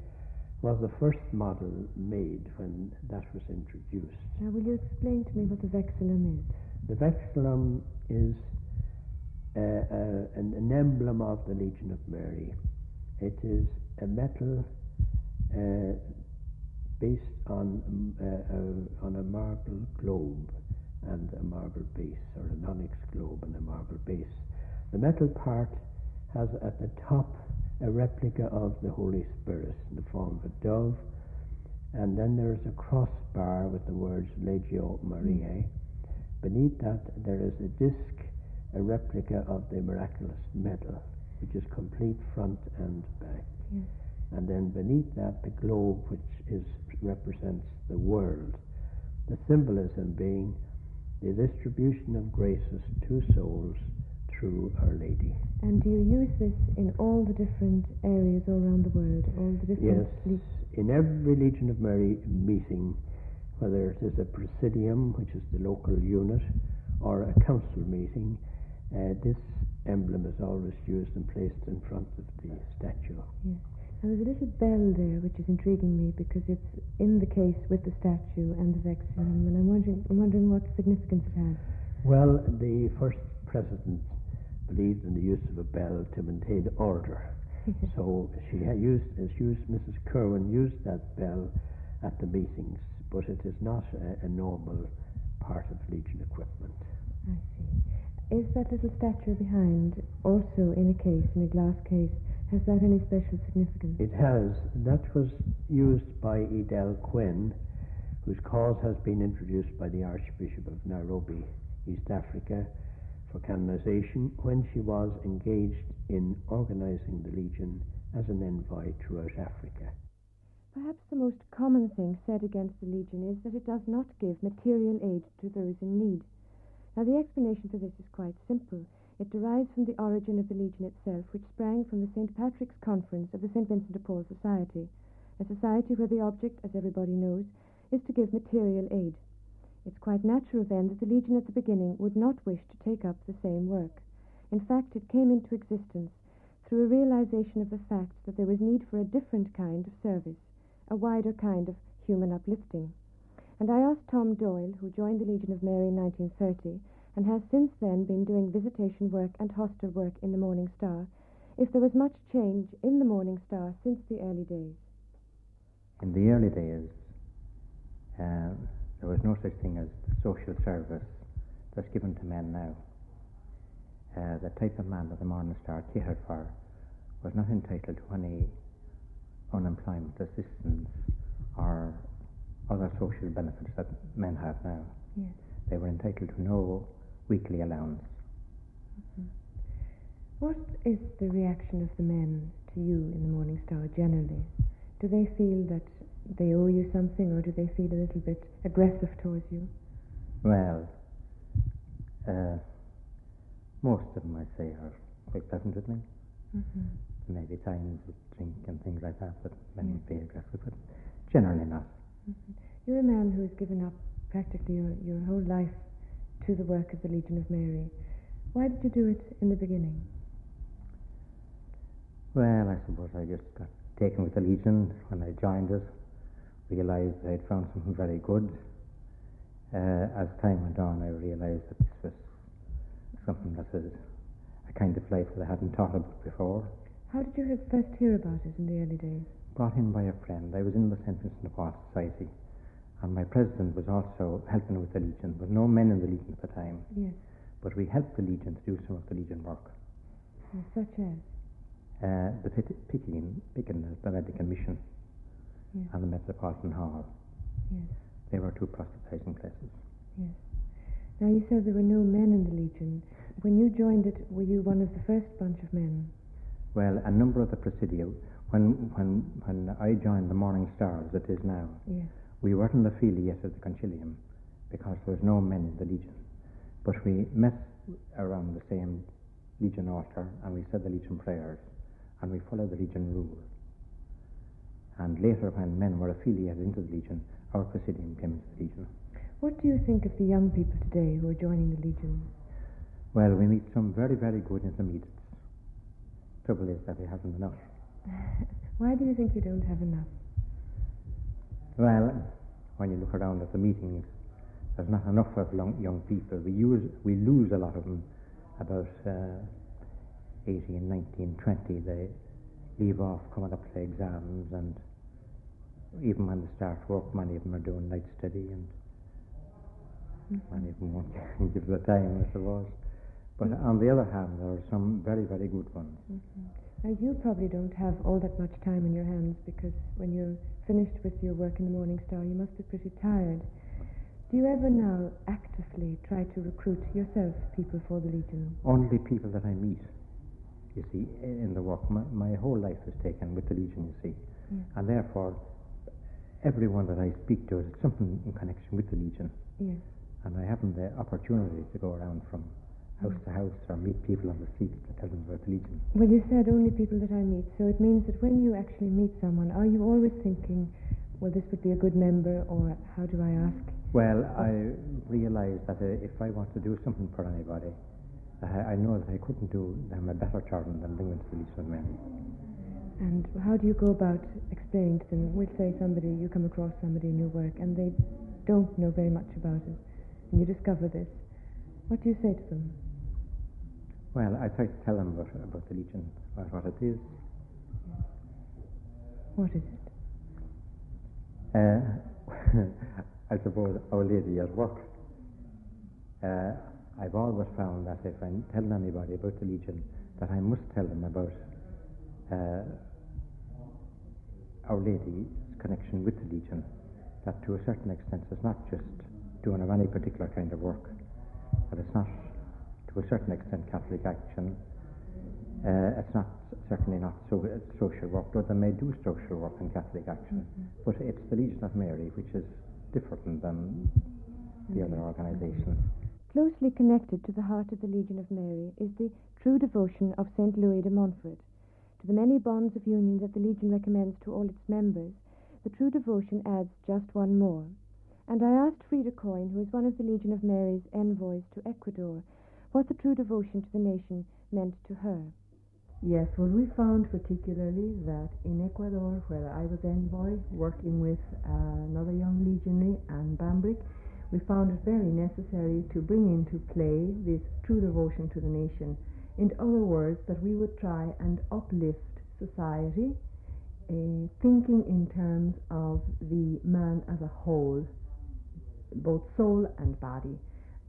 was the first model made when that was introduced. Now, will you explain to me what the vexillum is? The vexillum is uh, uh, an, an emblem of the Legion of Mary. It is a metal uh, based on, uh, uh, on a marble globe and a marble base, or an onyx globe and a marble base. The metal part has at the top a replica of the Holy Spirit in the form of a dove, and then there is a crossbar with the words Legio Mariae. Beneath that, there is a disc, a replica of the miraculous medal, which is complete front and back. Yes. And then beneath that, the globe, which is represents the world. The symbolism being the distribution of graces to souls through Our Lady. And do you use this in all the different areas all around the world? All the different Yes, le- in every Legion of Mary meeting, whether it is a presidium, which is the local unit, or a council meeting, uh, this emblem is always used and placed in front of the statue. Yes. There's a little bell there which is intriguing me because it's in the case with the statue and the vexillum, and I'm wondering, I'm wondering what significance it has. Well, the first president believed in the use of a bell to maintain order. [LAUGHS] so she had used, as used, Mrs. Kirwan used that bell at the meetings, but it is not a, a normal part of Legion equipment. I see. Is that little statue behind also in a case, in a glass case? Has that any special significance? It has. That was used by Edel Quinn, whose cause has been introduced by the Archbishop of Nairobi, East Africa, for canonization when she was engaged in organizing the Legion as an envoy throughout Africa. Perhaps the most common thing said against the Legion is that it does not give material aid to those in need. Now, the explanation for this is quite simple. It derives from the origin of the Legion itself, which sprang from the St. Patrick's Conference of the St. Vincent de Paul Society, a society where the object, as everybody knows, is to give material aid. It's quite natural then that the Legion at the beginning would not wish to take up the same work. In fact, it came into existence through a realization of the fact that there was need for a different kind of service, a wider kind of human uplifting. And I asked Tom Doyle, who joined the Legion of Mary in 1930 and has since then been doing visitation work and hostel work in the Morning Star, if there was much change in the Morning Star since the early days. In the early days, uh, there was no such thing as the social service that's given to men now. Uh, the type of man that the Morning Star catered for was not entitled to any unemployment assistance or other social benefits that men have now. Yes. They were entitled to no weekly allowance. What is the reaction of the men to you in the Morning Star generally? Do they feel that they owe you something or do they feel a little bit aggressive towards you? Well, uh, most of them, I'd say, are quite pleasant with me. Mm-hmm. There may be times with drink and things like that, but men would be aggressive, but generally not. Mm-hmm. You're a man who has given up practically your, your whole life to the work of the Legion of Mary. Why did you do it in the beginning? Well, I suppose I just got taken with the Legion when I joined it, realized I'd found something very good. Uh, as time went on, I realized that this was something that was a kind of life that I hadn't thought about before. How did you first hear about it in the early days? Brought in by a friend. I was in the St. Vincent de Paul Society, and my president was also helping with the Legion. There were no men in the Legion at the time, Yes. but we helped the Legion to do some of the Legion work. Yes, such as? Uh, the Picking, Picking, the Medical Mission, Yes. and the Metropolitan Hall. Yes. They were two proselytizing places. Yes. Now you said there were no men in the Legion. When you joined it, were you one of the first bunch of men? Well, a number of the Presidium, when, when, when I joined the Morning Star, as it is now, Yes. We weren't affiliated to the Concilium because there was no men in the Legion. But we met around the same Legion altar and we said the Legion prayers and we followed the Legion rule. And later, when men were affiliated into the Legion, our Presidium came into the Legion. What do you think of the young people today who are joining the Legion? Well, we meet some very, very good intermediates. Trouble is that we haven't enough. [LAUGHS] Why do you think you don't have enough? Well, when you look around at the meetings, there's not enough of young people. We use, we lose a lot of them. About uh, 18, 19, 20, they leave off coming up to exams, and even when they start work, many of them are doing night study, and many of them won't [LAUGHS] give the time, I suppose. But on the other hand, there are some very, very good ones. Mhm. Now you probably don't have all that much time in your hands because when you're finished with your work in the Morning Star, you must be pretty tired. Do you ever now actively try to recruit yourself people for the Legion? Only people that I meet, you see, in the work. My, my whole life is taken with the Legion, you see. Yes. And therefore, everyone that I speak to is something in connection with the Legion. Yes. And I haven't the opportunity to go around from house to house or meet people on the street to tell them about the Legion. Well, you said only people that I meet, so it means that when you actually meet someone, are you always thinking, well, this would be a good member, or how do I ask? Well, I realize that uh, if I want to do something for anybody, I, I know that I couldn't do them a better turn than bring them to the Legion of Mary. And how do you go about explaining to them? We'll say somebody, you come across somebody in your work, and they don't know very much about it, and you discover this. What do you say to them? Well, I try to tell them about, about the Legion, about what it is. What is it? Uh, [LAUGHS] I suppose Our Lady at work. Uh, I've always found that if I'm telling anybody about the Legion, that I must tell them about uh, Our Lady's connection with the Legion. That to a certain extent it's not just doing of any particular kind of work, that it's not to a certain extent Catholic action. Uh, it's not certainly not so, it's social work, though they may do social work in Catholic action. But it's the Legion of Mary which is different than the other organisations. Closely connected to the heart of the Legion of Mary is the true devotion of St. Louis de Montfort. To the many bonds of union that the Legion recommends to all its members, the true devotion adds just one more. And I asked Frida Coyne, who is one of the Legion of Mary's envoys to Ecuador, what the true devotion to the nation meant to her. Yes, well, we found particularly that in Ecuador, where I was envoy working with uh, another young legionary, Anne Bambrick, we found it very necessary to bring into play this true devotion to the nation. In other words, that we would try and uplift society, uh, thinking in terms of the man as a whole, both soul and body.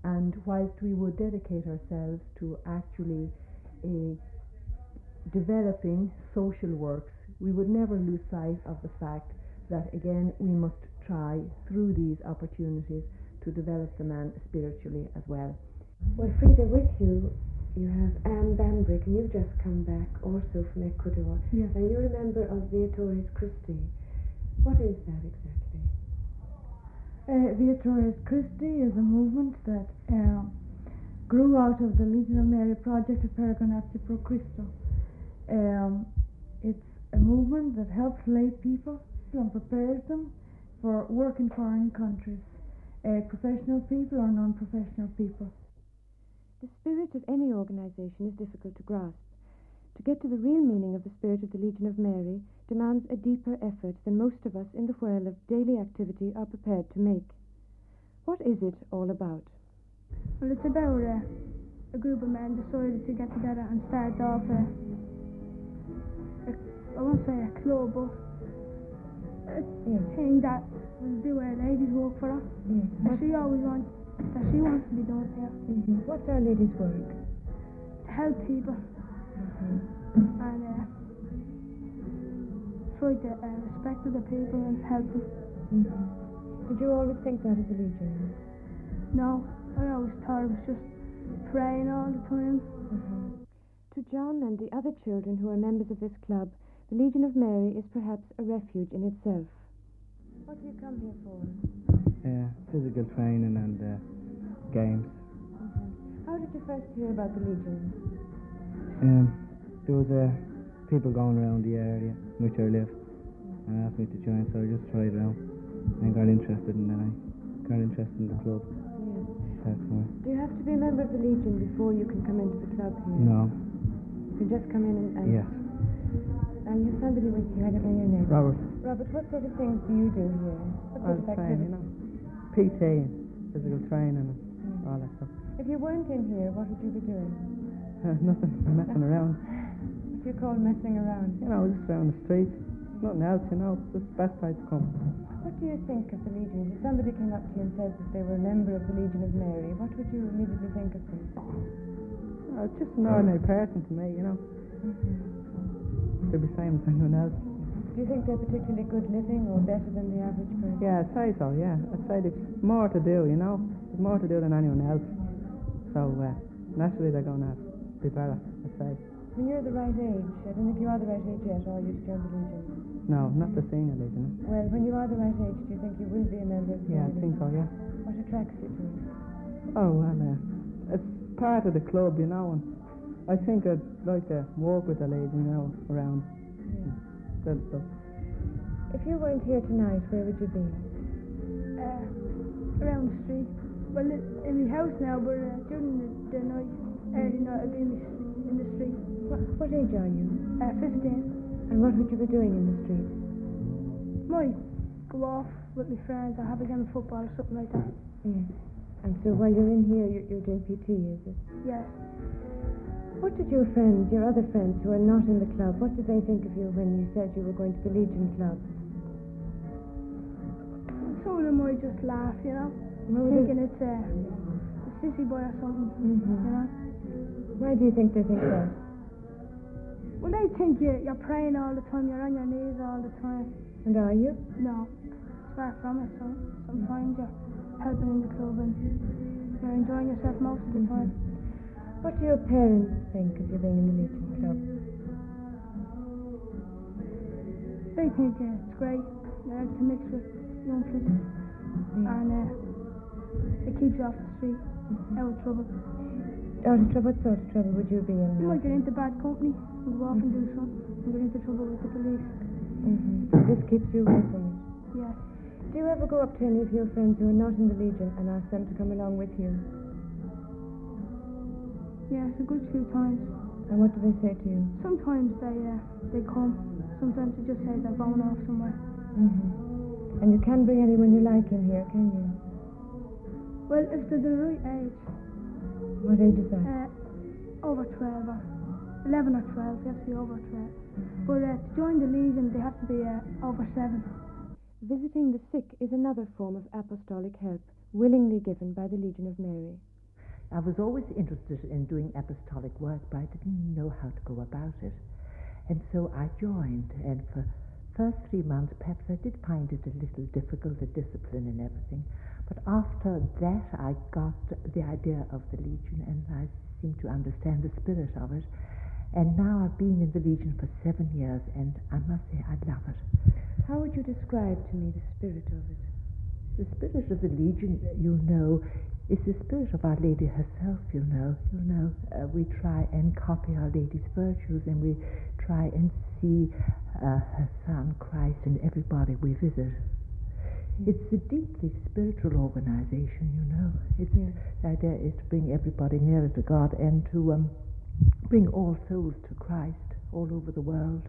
And whilst we would dedicate ourselves to actually uh, developing social works, we would never lose sight of the fact that, again, we must try through these opportunities to develop the man spiritually as well. Well, Frida, with you, you have Anne Bambrick, and you've just come back also from Ecuador. Yes. And you're a member of Viatores Christi. What is that exactly? Uh, Christi is a movement that uh, grew out of the Legion of Mary project of Peregrinatio Pro Christo. Um, it's a movement that helps lay people and prepares them for work in foreign countries, uh, professional people or non-professional people. The spirit of any organization is difficult to grasp. To get to the real meaning of the spirit of the Legion of Mary demands a deeper effort than most of us in the whirl of daily activity are prepared to make. What is it all about? Well, it's about uh, a group of men decided to get together and start off a, a I won't say a club, but a thing that will do our Lady's work for her. That she always wants, that she wants to be done here. What's Our Lady's work? To help people. And uh, try to uh, respect other people and help them. Mm-hmm. Did you always think that as a Legion? No, I always thought it was just praying all the time. Mm-hmm. To John and the other children who are members of this club, the Legion of Mary is perhaps a refuge in itself. What do you come here for? Uh, physical training and uh, games. Mm-hmm. How did you first hear about the Legion? Um, there was uh, people going around the area in which I live and asked me to join, so I just tried it out and got interested, and then I got interested in the club. That's why. Do you have to be a member of the Legion before you can come into the club here? No. You can just come in and. and Yes. And you have somebody with you. I don't know your name. Robert. Robert, what sort of things do you do here? What sort of you know, PT, and physical training, and all that stuff. If you weren't in here, what would you be doing? [LAUGHS] Nothing, messing around. [LAUGHS] You call messing around? You know, just around the street. Nothing else, you know. Just the best place to come. What do you think of the Legion? If somebody came up to you and said that they were a member of the Legion of Mary, what would you immediately think of them? Uh, just an ordinary person to me, you know. They're the same as anyone else. Do you think they're particularly good living or better than the average person? Yeah, I'd say so, yeah. I'd say there's more to do, you know. There's more to do than anyone else. So, uh, naturally, they're going to be better, I'd say. When you're the right age, I don't think you are the right age yet, are you, to join the Legion? No, not the senior legion. Well, when you are the right age, do you think you will be a member of the Yeah, I think so, yeah. What attracts you to it? Oh, well, uh, it's part of the club, you know, and I think I'd like to walk with the legion, you know, around that stuff. If you weren't here tonight, where would you be? Uh, around the street. Well, in, the house now, but uh, during the, the night, early night, I'd be in the, s- in the street. What, age are you? Uh, 15. And what would you be doing in the street? Might go off with my friends or have a game of football or something like that. Yes. And so while you're in here, you're, you're doing PT, is it? Yes. What did your friends, your other friends who are not in the club, what did they think of you when you said you were going to the Legion Club? Some of them might just laugh, you know, would thinking it's a, a sissy boy or something, Mhm. you know. Why do you think they think that? Well, they think you, you're praying all the time, you're on your knees all the time. And are you? No, It's far from it. So sometimes you're helping in the club and you're enjoying yourself most of the time. What do your parents think of you being in the meeting Club? They think uh, it's great. They like to mix with young kids and uh, it keeps you off the street, out of trouble. Out of trouble? What sort of trouble would you be in? You might get into bad company and go off and do something and get into trouble with the police. Mm-hmm. This keeps you away from it. Yes. Do you ever go up to any of your friends who are not in the Legion and ask them to come along with you? Yes, a good few times. And what do they say to you? Sometimes they uh, they come. Sometimes they just say they're going off somewhere. Mm-hmm. And you can bring anyone you like in here, can you? Well, if they're the right age, What age is that? uh, over 12 or 11 or 12, they have to be over 12. But uh, to join the Legion, they have to be uh, over 7. Visiting the sick is another form of apostolic help, willingly given by the Legion of Mary. I was always interested in doing apostolic work, but I didn't know how to go about it. And so I joined, and for first three months, perhaps I did find it a little difficult, the discipline and everything. But after that, I got the idea of the Legion, and I seemed to understand the spirit of it. And now I've been in the Legion for seven years, and I must say I love it. How would you describe to me the spirit of it? The spirit of the Legion, you know, is the spirit of Our Lady herself, you know. You know, uh, we try and copy Our Lady's virtues and we try and see uh, her Son Christ in everybody we visit. It's a deeply spiritual organization, you know. It's, The idea is to bring everybody nearer to God and to um, bring all souls to Christ all over the world.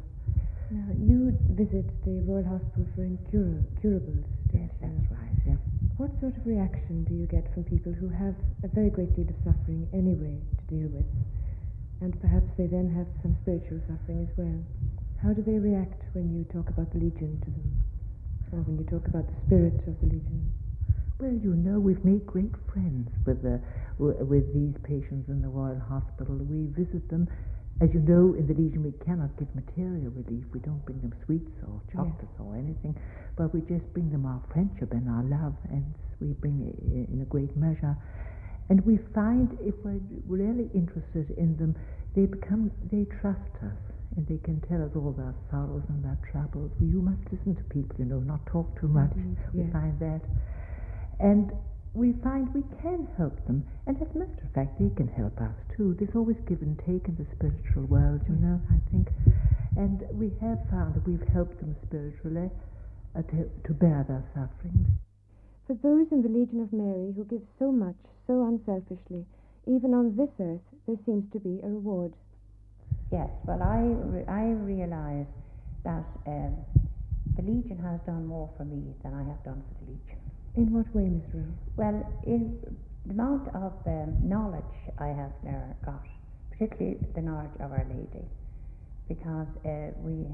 Now, you visit the Royal Hospital for Incura- Incurables. Yes, that's right, yeah. What sort of reaction do you get from people who have a very great deal of suffering anyway to deal with? And perhaps they then have some spiritual suffering as well. How do they react when you talk about the Legion to them? When you talk about the spirit of the Legion? Well, you know, we've made great friends with the w- with these patients in the Royal Hospital. We visit them As you know, in the Legion we cannot give material relief. We don't bring them sweets or Yes. chocolates or anything, but we just bring them our friendship and our love, and we bring it in a great measure. And we find if we're really interested in them, they become, they trust us, and they can tell us all their sorrows and their troubles. Well, you must listen to people, you know, not talk too much. Indeed, We yes. find that. And we find we can help them, and as a matter of fact, they can help us too. There's always give and take in the spiritual world, you know, I think. And we have found that we've helped them spiritually uh, to, to bear their sufferings. For those in the Legion of Mary who give so much, so unselfishly, even on this earth, there seems to be a reward. Yes, well, I, re- I realise that um, the Legion has done more for me than I have done for the Legion. In what way, Miss Rowe? Well, in the amount of um, knowledge I have there got, particularly the knowledge of Our Lady, because uh, we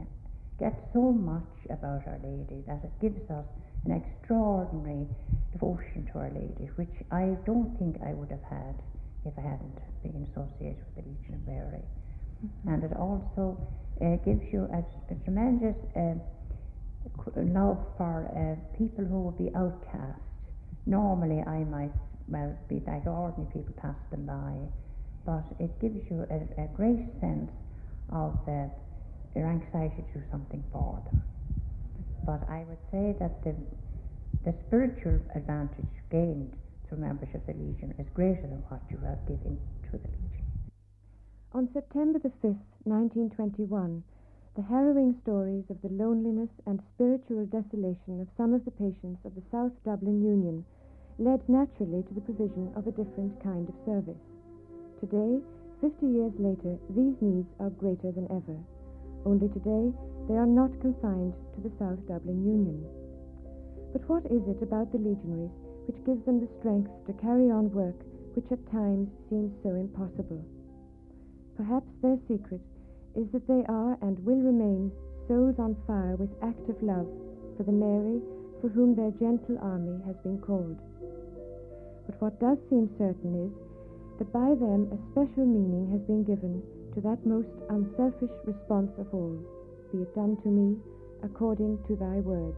get so much about Our Lady that it gives us an extraordinary devotion to Our Lady, which I don't think I would have had if I hadn't been associated with the Legion of Mary. And it also uh, gives you a, a tremendous uh, love for uh, people who would be outcast. Normally, I might well be like ordinary people, pass them by, but it gives you a, a great sense of uh, your anxiety to do something for them. But I would say that the the spiritual advantage gained through membership of the Legion is greater than what you are giving to the Legion. On September the 5th, 1921, the harrowing stories of the loneliness and spiritual desolation of some of the patients of the South Dublin Union led naturally to the provision of a different kind of service. Today, 50 years later, these needs are greater than ever. Only today, they are not confined to the South Dublin Union. But what is it about the legionaries which gives them the strength to carry on work which at times seems so impossible? Perhaps their secret is that they are and will remain souls on fire with active love for the Mary for whom their gentle army has been called. But what does seem certain is that by them a special meaning has been given to that most unselfish response of all be it done to me according to thy word.